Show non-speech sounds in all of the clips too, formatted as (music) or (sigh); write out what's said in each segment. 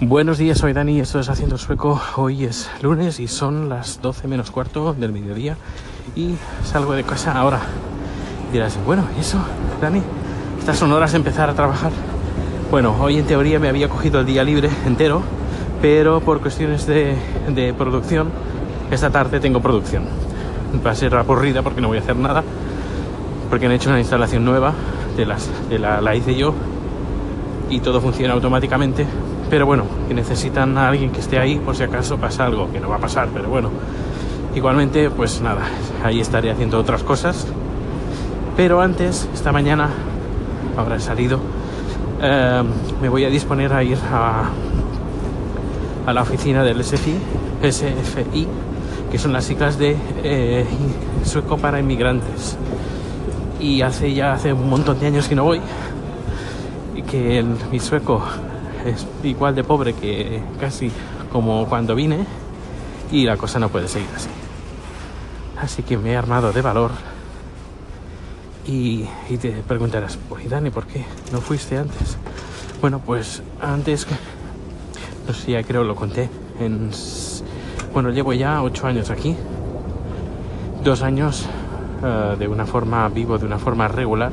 Buenos días, soy Dani, esto es Haciendo Sueco. Hoy es lunes y son las 12 menos cuarto del mediodía y salgo de casa ahora. dirás, bueno, ¿y eso, Dani? Estas son horas de empezar a trabajar. Bueno, hoy en teoría me había cogido el día libre entero, pero por cuestiones de, de producción, esta tarde tengo producción. Va a ser aburrida porque no voy a hacer nada, porque han hecho una instalación nueva, de las, de la, la hice yo y todo funciona automáticamente pero bueno, que necesitan a alguien que esté ahí por si acaso pasa algo, que no va a pasar, pero bueno. Igualmente, pues nada, ahí estaré haciendo otras cosas. Pero antes, esta mañana, he salido, eh, me voy a disponer a ir a, a la oficina del SFI, SFI, que son las siglas de eh, sueco para inmigrantes. Y hace ya hace un montón de años que no voy, y que el, mi sueco es igual de pobre que casi como cuando vine y la cosa no puede seguir así. Así que me he armado de valor y, y te preguntarás, pues Dani, ¿por qué no fuiste antes? Bueno, pues antes, no sé, ya creo lo conté, en, bueno, llevo ya ocho años aquí, dos años uh, de una forma vivo, de una forma regular,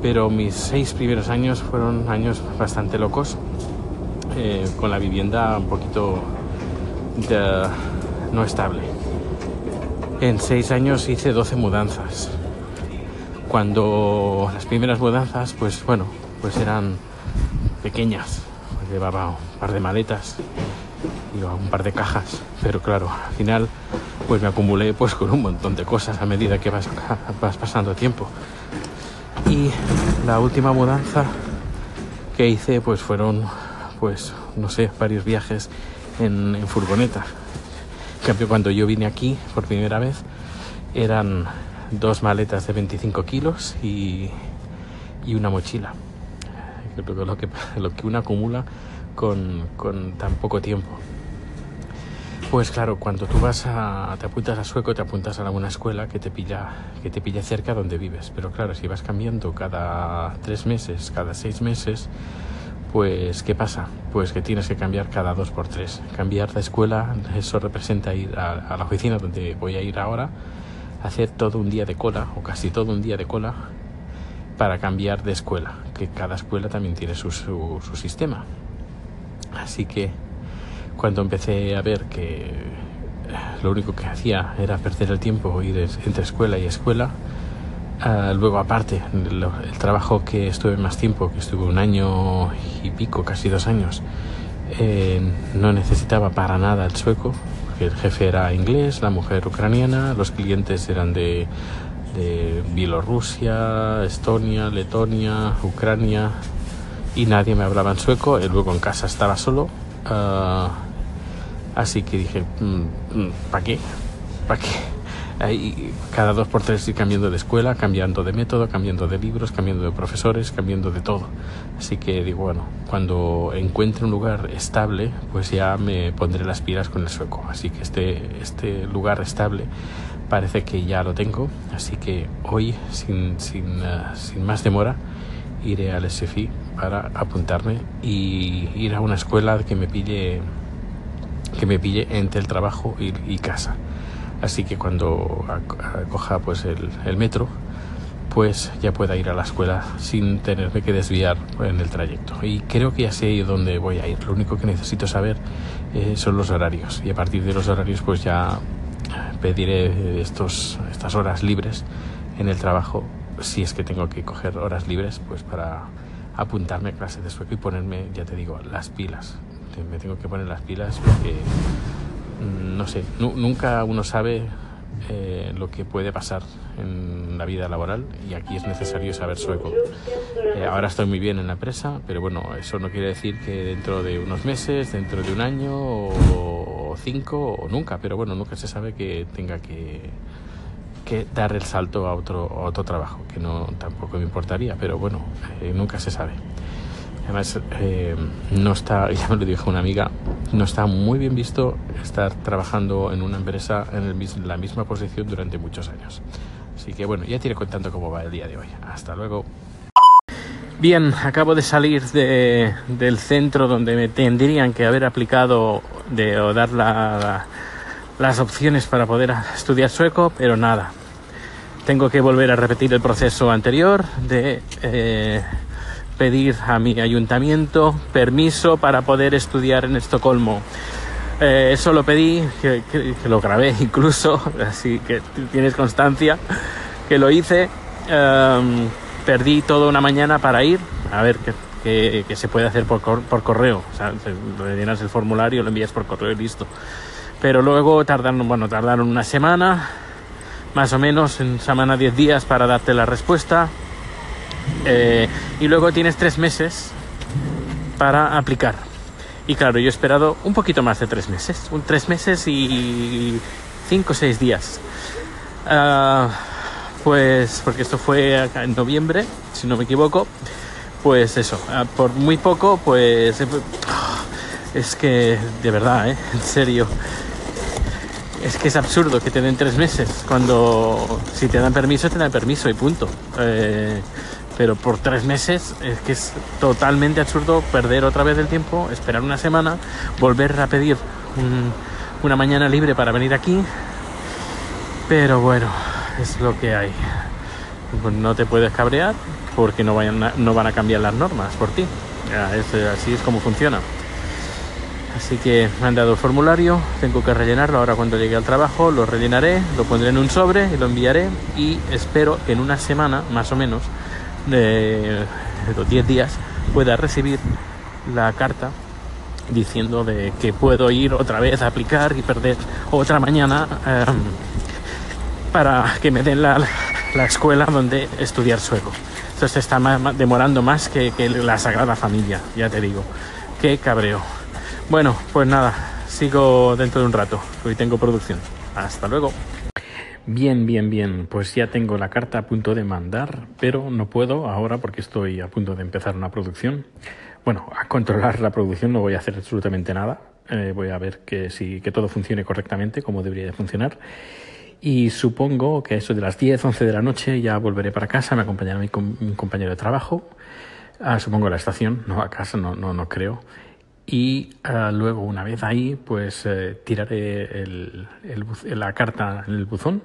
pero mis seis primeros años fueron años bastante locos eh, con la vivienda un poquito no estable. En seis años hice 12 mudanzas. Cuando las primeras mudanzas, pues bueno, pues eran pequeñas. Llevaba un par de maletas y un par de cajas. Pero claro, al final pues me acumulé pues con un montón de cosas a medida que vas, (laughs) vas pasando tiempo. Y la última mudanza que hice pues fueron pues, no sé, varios viajes en, furgoneta. En cambio, cuando yo vine aquí por primera vez, eran dos maletas de 25 kilos y, y una mochila. Lo que, lo que uno acumula con, con tan poco tiempo. Pues claro, cuando tú vas a, te apuntas a sueco, te apuntas a alguna escuela que te pilla, que te pilla cerca donde vives. Pero claro, si vas cambiando cada tres meses, cada seis meses, pues ¿qué pasa? Pues que tienes que cambiar cada dos por tres. Cambiar de escuela, eso representa ir a, la oficina donde voy a ir ahora, hacer todo un día de cola, o casi todo un día de cola, para cambiar de escuela, que cada escuela también tiene su, su, su sistema. Así que cuando empecé a ver que lo único que hacía era perder el tiempo, ir entre escuela y escuela, Uh, luego, aparte, el, trabajo que estuve más tiempo, que estuve un año y pico, casi dos años, eh, no necesitaba para nada el sueco, porque el jefe era inglés, la mujer ucraniana, los clientes eran de, Bielorrusia, Estonia, Letonia, Ucrania, y nadie me hablaba en sueco. Y luego en casa estaba solo. Uh, así que dije, ¿para qué? ¿Para qué? Ahí, cada dos por tres ir cambiando de escuela, cambiando de método, cambiando de libros, cambiando de profesores, cambiando de todo. Así que digo, bueno, cuando encuentre un lugar estable, pues ya me pondré las pilas con el sueco. Así que este, este lugar estable parece que ya lo tengo. Así que hoy, sin, sin, uh, sin más demora, iré al SFI para apuntarme y ir a una escuela que me pille, que me pille entre el trabajo y, y casa así que cuando coja pues el, el, metro pues ya pueda ir a la escuela sin tenerme que desviar en el trayecto. Y creo que ya sé dónde voy a ir. Lo único que necesito saber eh, son los horarios. Y a partir de los horarios pues ya pediré estos, estas horas libres en el trabajo. Si es que tengo que coger horas libres pues para apuntarme a clase de sueco y ponerme ya te digo las pilas. Me tengo que poner las pilas porque no sé, nunca uno sabe eh, lo que puede pasar en la vida laboral y aquí es necesario saber sueco. Eh, ahora estoy muy bien en la empresa, pero bueno, eso no quiere decir que dentro de unos meses, dentro de un año o, o cinco o nunca, pero bueno, nunca se sabe que tenga que, que dar el salto a otro, a otro trabajo, que no tampoco me importaría, pero bueno, eh, nunca se sabe. Además, eh, no está, (laughs) ya me lo dijo una amiga, no está muy bien visto estar trabajando en una empresa en la misma posición durante muchos años. Así que bueno, ya te iré contando cómo va el día de hoy. Hasta luego. Bien, acabo de salir de, del centro donde me tendrían que haber aplicado de, o dar la, las opciones para poder estudiar sueco, pero nada. Tengo que volver a repetir el proceso anterior de eh, pedir a mi ayuntamiento permiso para poder estudiar en Estocolmo. Eh, eso lo pedí, que, lo grabé (laughs) incluso, así que tienes constancia que lo hice. Em, perdí toda una mañana para ir a ver qué, se puede hacer por, por correo. O sea, llenas el formulario, lo envías por correo y listo. Pero luego tardaron, bueno, tardaron una semana, más o menos, en semana 10 días para darte la respuesta. Eh, y luego tienes tres meses para aplicar. Y claro, yo he esperado un poquito más de tres meses, un tres meses y cinco o seis días. Ah, pues porque esto fue en noviembre, si no me equivoco. Pues eso, ah, por muy poco, pues es que de verdad, ¿eh? en serio, es que es absurdo que te den tres meses, cuando si te dan permiso, te dan permiso y punto. Eh, pero por tres meses es que es totalmente absurdo perder otra vez el tiempo, esperar una semana, volver a pedir una mañana libre para venir aquí. Pero bueno, es lo que hay. Pues no te puedes cabrear porque no, van a cambiar las normas por ti. así es como funciona. Así que me han dado el formulario, tengo que rellenarlo ahora cuando llegue al trabajo, lo rellenaré, lo pondré en un sobre y lo enviaré y espero que en una semana más o menos, de los 10 días, pueda recibir la carta diciendo de que puedo ir otra vez a aplicar y perder otra mañana em, para que me den la, escuela donde estudiar sueco. Esto se está demorando más que, que la Sagrada Familia, ya te digo. Qué cabreo. Bueno, pues nada, sigo dentro de un rato. Hoy tengo producción. Hasta luego. Bien, bien, bien. Pues ya tengo la carta a punto de mandar, pero no puedo ahora porque estoy a punto de empezar una producción. Bueno, a controlar la producción no voy a hacer absolutamente nada. Eh, voy a ver que, si, que todo funcione correctamente, como debería de funcionar. Y supongo que eso de las 10, 11 de la noche ya volveré para casa, me acompañará mi, compañero de trabajo. Ah, supongo a la estación, no a casa, no, no, no creo y ah, luego una vez ahí pues eh, tiraré el, la carta en el buzón.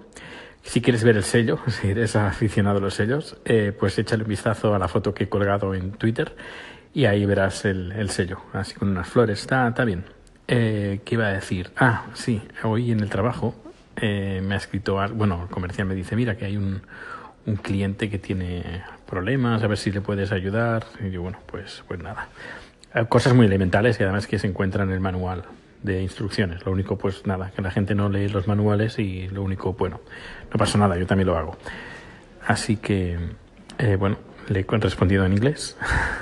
Si quieres ver el sello (laughs) si eres aficionado a los sellos eh, pues échale un vistazo a la foto que he colgado en Twitter y ahí verás el, sello así con unas flores. Está, está bien. Eh, ¿qué iba a decir? ah sí hoy en el trabajo me ha escrito bueno el comercial me dice mira que hay un, un cliente que tiene problemas a ver si le puedes ayudar y yo bueno pues pues nada eh, cosas muy elementales y además que se encuentran en el manual de instrucciones. Lo único, pues nada, que la gente no lee los manuales y lo único, bueno, no pasa nada, yo también lo hago. Así que, eh, bueno, le he respondido en inglés,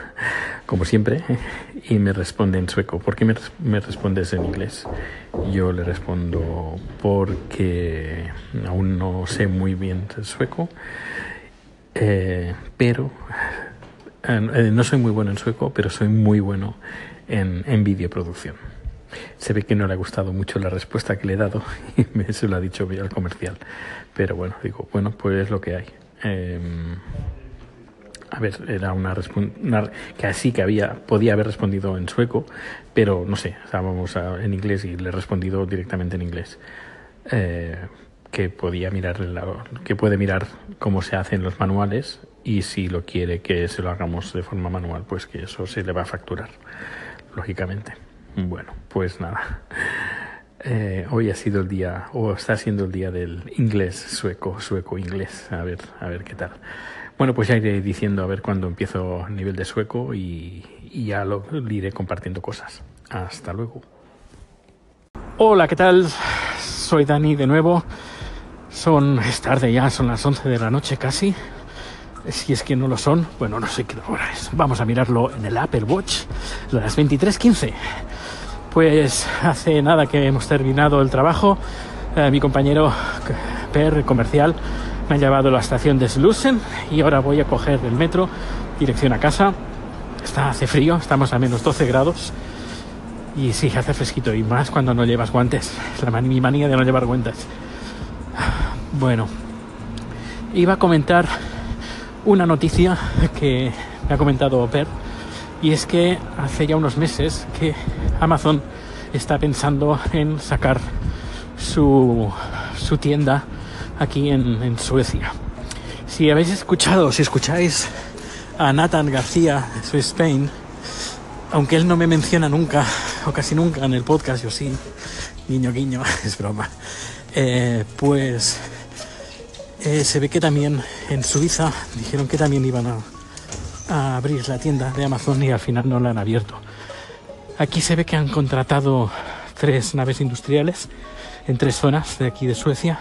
(laughs) como siempre, (laughs) y me responde en sueco. ¿Por qué me, me respondes en inglés? Yo le respondo porque aún no sé muy bien sueco, eh, pero eh, no soy muy bueno en sueco, pero soy muy bueno en, en videoproducción. Se ve que no le ha gustado mucho la respuesta que le he dado (laughs) y me, se lo ha dicho al comercial. Pero bueno, digo, bueno, pues es lo que hay. Em, a ver, era una, respuesta que así que había, podía haber respondido en sueco, pero no sé, estábamos en inglés y le he respondido directamente en inglés. Eh, que podía mirar que puede mirar cómo se hacen los manuales y si lo quiere que se lo hagamos de forma manual, pues que eso se le va a facturar, lógicamente. Bueno, pues nada. Eh, hoy ha sido el día, o está siendo el día del inglés sueco, sueco inglés. A ver, a ver qué tal. Bueno, pues ya iré diciendo a ver cuándo empiezo a nivel de sueco y, ya lo iré compartiendo cosas. Hasta luego. Hola, ¿qué tal? Soy Dani de nuevo. Son, es tarde ya, son las 11 de la noche casi si es que no lo son, bueno, no sé qué hora es. Vamos a mirarlo en el Apple Watch, las 23.15. Pues hace nada que hemos terminado el trabajo. Eh, mi compañero Per comercial me ha llevado a la estación de Slusen y ahora voy a coger el metro dirección a casa. Está hace frío, estamos a menos 12 grados. Y sí, hace fresquito y más cuando no llevas guantes. Es la mi manía de no llevar guantes. Bueno, iba a comentar una noticia que me ha comentado Per, y es que hace ya unos meses que Amazon está pensando en sacar su, su tienda aquí en, Suecia. Si habéis escuchado, si escucháis a Nathan García de Swiss Spain, aunque él no me menciona nunca, o casi nunca en el podcast, yo sí, guiño guiño, (laughs) es broma, eh, pues eh, se ve que también en Suiza dijeron que también iban a, a abrir la tienda de Amazon y al final no la han abierto. Aquí se ve que han contratado tres naves industriales en tres zonas de aquí de Suecia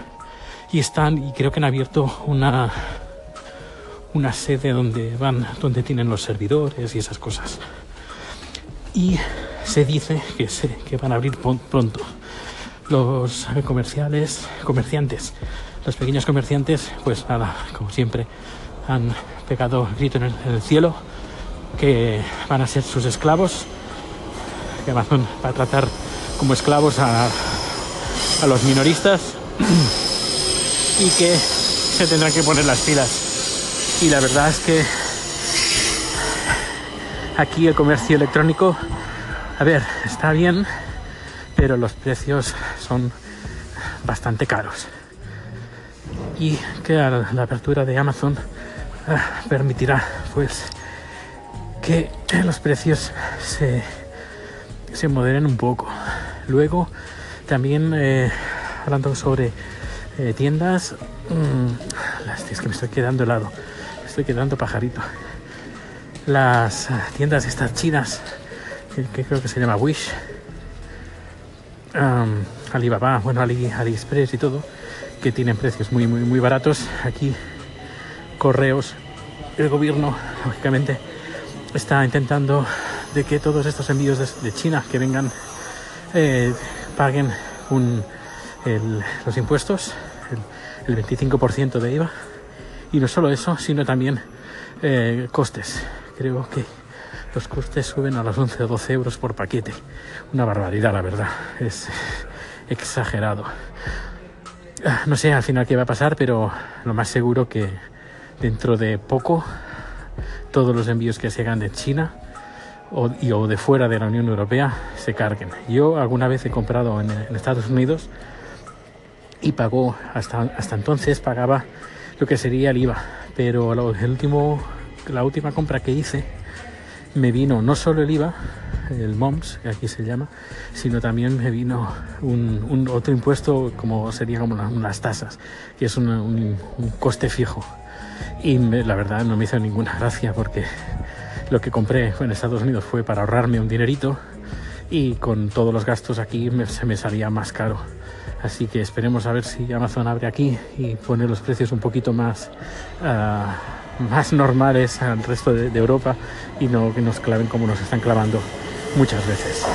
y están y creo que han abierto una una sede donde van donde tienen los servidores y esas cosas y se dice que, se, que van a abrir pronto los comerciales comerciantes los pequeños comerciantes pues nada como siempre han pegado grito en el, en el cielo que van a ser sus esclavos que Amazon va a tratar como esclavos a, a los minoristas (clears throat) y que se tendrán que poner las pilas. Y la verdad es que aquí el comercio electrónico, a ver, está bien, pero los precios son bastante caros. Y que la apertura de Amazon ah, permitirá pues que los precios se, se moderen un poco. Luego también eh, hablando sobre eh, tiendas, mmm, las, es que me estoy quedando helado, me estoy quedando pajarito. Las uh, tiendas estas chinas, que, que, creo que se llama Wish, um, Alibaba, bueno, Ali, AliExpress y todo, que tienen precios muy, muy, muy baratos. Aquí, correos, el gobierno, lógicamente, está intentando de que todos estos envíos de, China que vengan eh, paguen los impuestos, el, el 25% de IVA. Y no solo eso, sino también eh, costes. Creo que los costes suben a los 11 o 12 euros por paquete. Una barbaridad, la verdad. Es exagerado. (sighs) No sé al final qué va a pasar, pero lo más seguro que dentro de poco todos los envíos que se hagan de China o, de fuera de la Unión Europea se carguen. Yo alguna vez he comprado en, en Estados Unidos y pagó hasta, hasta entonces pagaba lo que sería el IVA pero lo, el último la última compra que hice me vino no solo el IVA el MOMS que aquí se llama sino también me vino un, otro impuesto como sería como unas tasas que es un, coste fijo. Y la verdad no me hizo ninguna gracia porque lo que compré en Estados Unidos fue para ahorrarme un dinerito y con todos los gastos aquí se me salía más caro. Así que esperemos a ver si Amazon abre aquí y pone los precios un poquito más, uh, más normales al resto de, de, Europa y no que nos claven como nos están clavando muchas veces.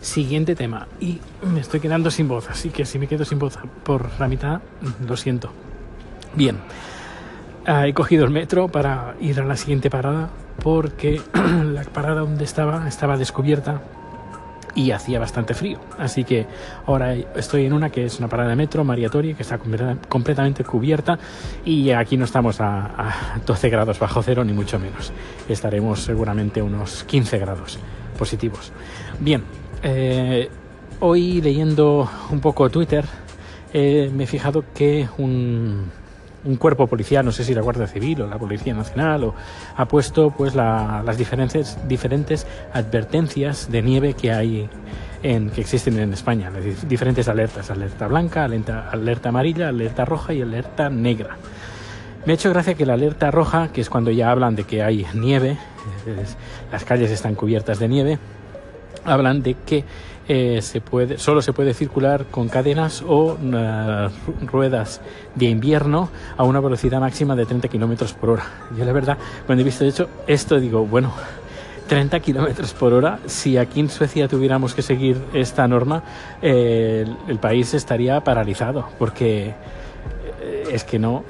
Siguiente tema. Y me estoy quedando sin voz, así que si me quedo sin voz por la mitad, lo siento. Bien. Uh, he cogido el metro para ir a la siguiente parada porque (clears throat) la parada donde estaba estaba descubierta y hacía bastante frío. Así que ahora estoy en una que es una parada de metro, Mariatoria, que está completamente cubierta y aquí no estamos a, a 12 grados bajo cero ni mucho menos. Estaremos seguramente unos 15 grados positivos. Bien, eh, hoy leyendo un poco Twitter eh, me he fijado que un, un cuerpo policial, no sé si la Guardia Civil o la Policía Nacional, o, ha puesto pues la, las diferentes, diferentes advertencias de nieve que hay en, que existen en España, las diferentes alertas, alerta blanca, alerta, alerta amarilla, alerta roja y alerta negra. Me ha hecho gracia que la alerta roja, que es cuando ya hablan de que hay nieve, las calles están cubiertas de nieve, hablan de que eh, se puede, solo se puede circular con cadenas o uh, ruedas de invierno a una velocidad máxima de 30 kilómetros por hora. Yo la verdad, cuando he visto de hecho esto, digo, bueno, 30 kilómetros por hora, si aquí en Suecia tuviéramos que seguir esta norma, el, país estaría paralizado, porque eh, es que no.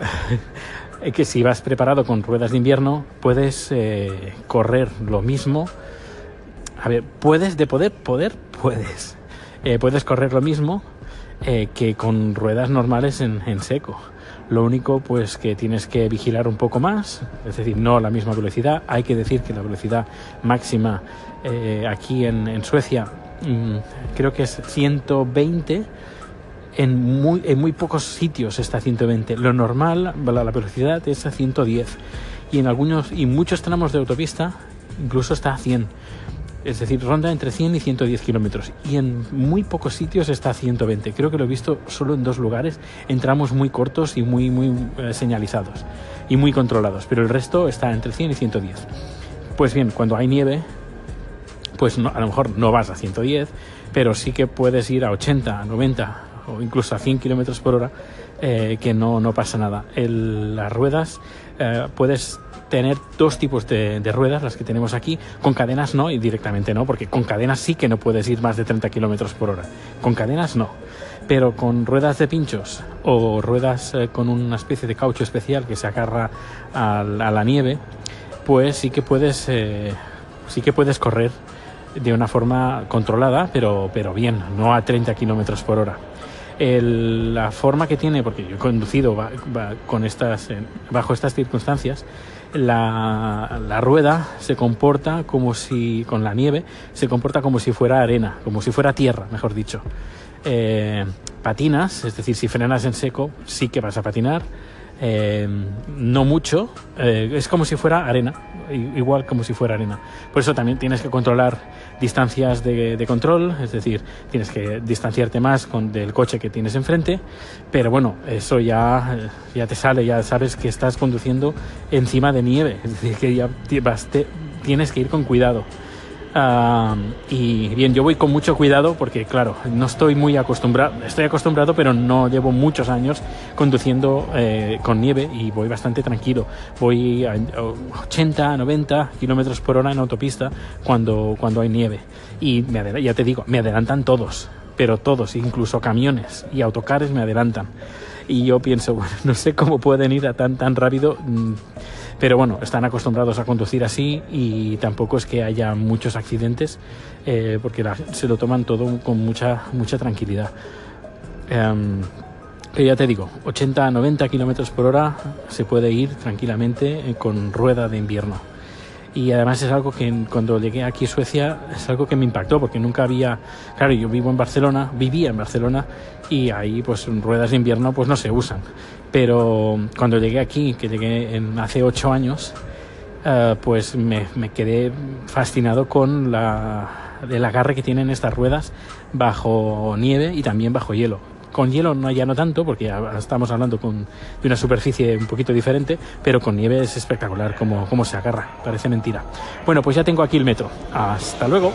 (laughs) que si vas preparado con ruedas de invierno, puedes correr lo mismo. A ver, puedes de poder, poder, puedes. Eh, puedes correr lo mismo eh, que con ruedas normales en, seco. Lo único pues que tienes que vigilar un poco más, es decir, no la misma velocidad. Hay que decir que la velocidad máxima eh, aquí en, Suecia mm, creo que es 120 en muy, en muy pocos sitios está a 120. Lo normal, la, la velocidad es a 110. Y en algunos y muchos tramos de autopista incluso está a 100. Es decir, ronda entre 100 y 110 kilómetros. Y en muy pocos sitios está a 120. Creo que lo he visto solo en dos lugares, en tramos muy cortos y muy, muy eh, señalizados y muy controlados. Pero el resto está entre 100 y 110. Pues bien, cuando hay nieve, pues no, a lo mejor no vas a 110, pero sí que puedes ir a 80, a 90 o incluso a 100 kilómetros por hora, eh, que no, no pasa nada. El, las ruedas eh, puedes tener dos tipos de, ruedas, las que tenemos aquí, con cadenas no y directamente no, porque con cadenas sí que no puedes ir más de 30 kilómetros por hora. Con cadenas no. Pero con ruedas de pinchos o ruedas eh, con una especie de caucho especial que se agarra a, la nieve, pues sí que puedes, eh, sí que puedes correr de una forma controlada, pero, pero bien, no a 30 kilómetros por hora el, la forma que tiene, porque yo he conducido va, va, con estas, bajo estas circunstancias, la, la, rueda se comporta como si, con la nieve, se comporta como si fuera arena, como si fuera tierra, mejor dicho. Eh, patinas, es decir, si frenas en seco, sí que vas a patinar. Eh, no mucho, eh, es como si fuera arena, igual como si fuera arena. Por eso también tienes que controlar distancias de, control, es decir, tienes que distanciarte más con, del coche que tienes enfrente, pero bueno, eso ya, ya te sale, ya sabes que estás conduciendo encima de nieve, es decir, que ya tienes que ir con cuidado. Y bien, yo voy con mucho cuidado porque, claro, no estoy muy acostumbrado, estoy acostumbrado, pero no llevo muchos años conduciendo eh, con nieve y voy bastante tranquilo. Voy a 80, 90 kilómetros por hora en autopista cuando, cuando hay nieve. Y me ya te digo, me adelantan todos, pero todos, incluso camiones y autocares me adelantan. Y yo pienso, (laughs) bueno, no sé cómo pueden ir a tan, tan rápido. Pero bueno, están acostumbrados a conducir así y tampoco es que haya muchos accidentes eh, porque se lo toman todo con mucha, mucha tranquilidad. Um, pero ya te digo, 80 a 90 kilómetros por hora se puede ir tranquilamente con rueda de invierno. Y además es algo que cuando llegué aquí Suecia es algo que me impactó porque nunca había, claro, yo vivo en Barcelona, vivía en Barcelona y ahí pues ruedas de invierno pues no se usan. Pero cuando llegué aquí, que llegué en, hace ocho años, uh, pues me, me, quedé fascinado con la, el agarre que tienen estas ruedas bajo nieve y también bajo hielo. Con hielo no ya no tanto, porque estamos hablando con, de una superficie un poquito diferente, pero con nieve es espectacular cómo, cómo se agarra, parece mentira. Bueno, pues ya tengo aquí el metro. Hasta luego.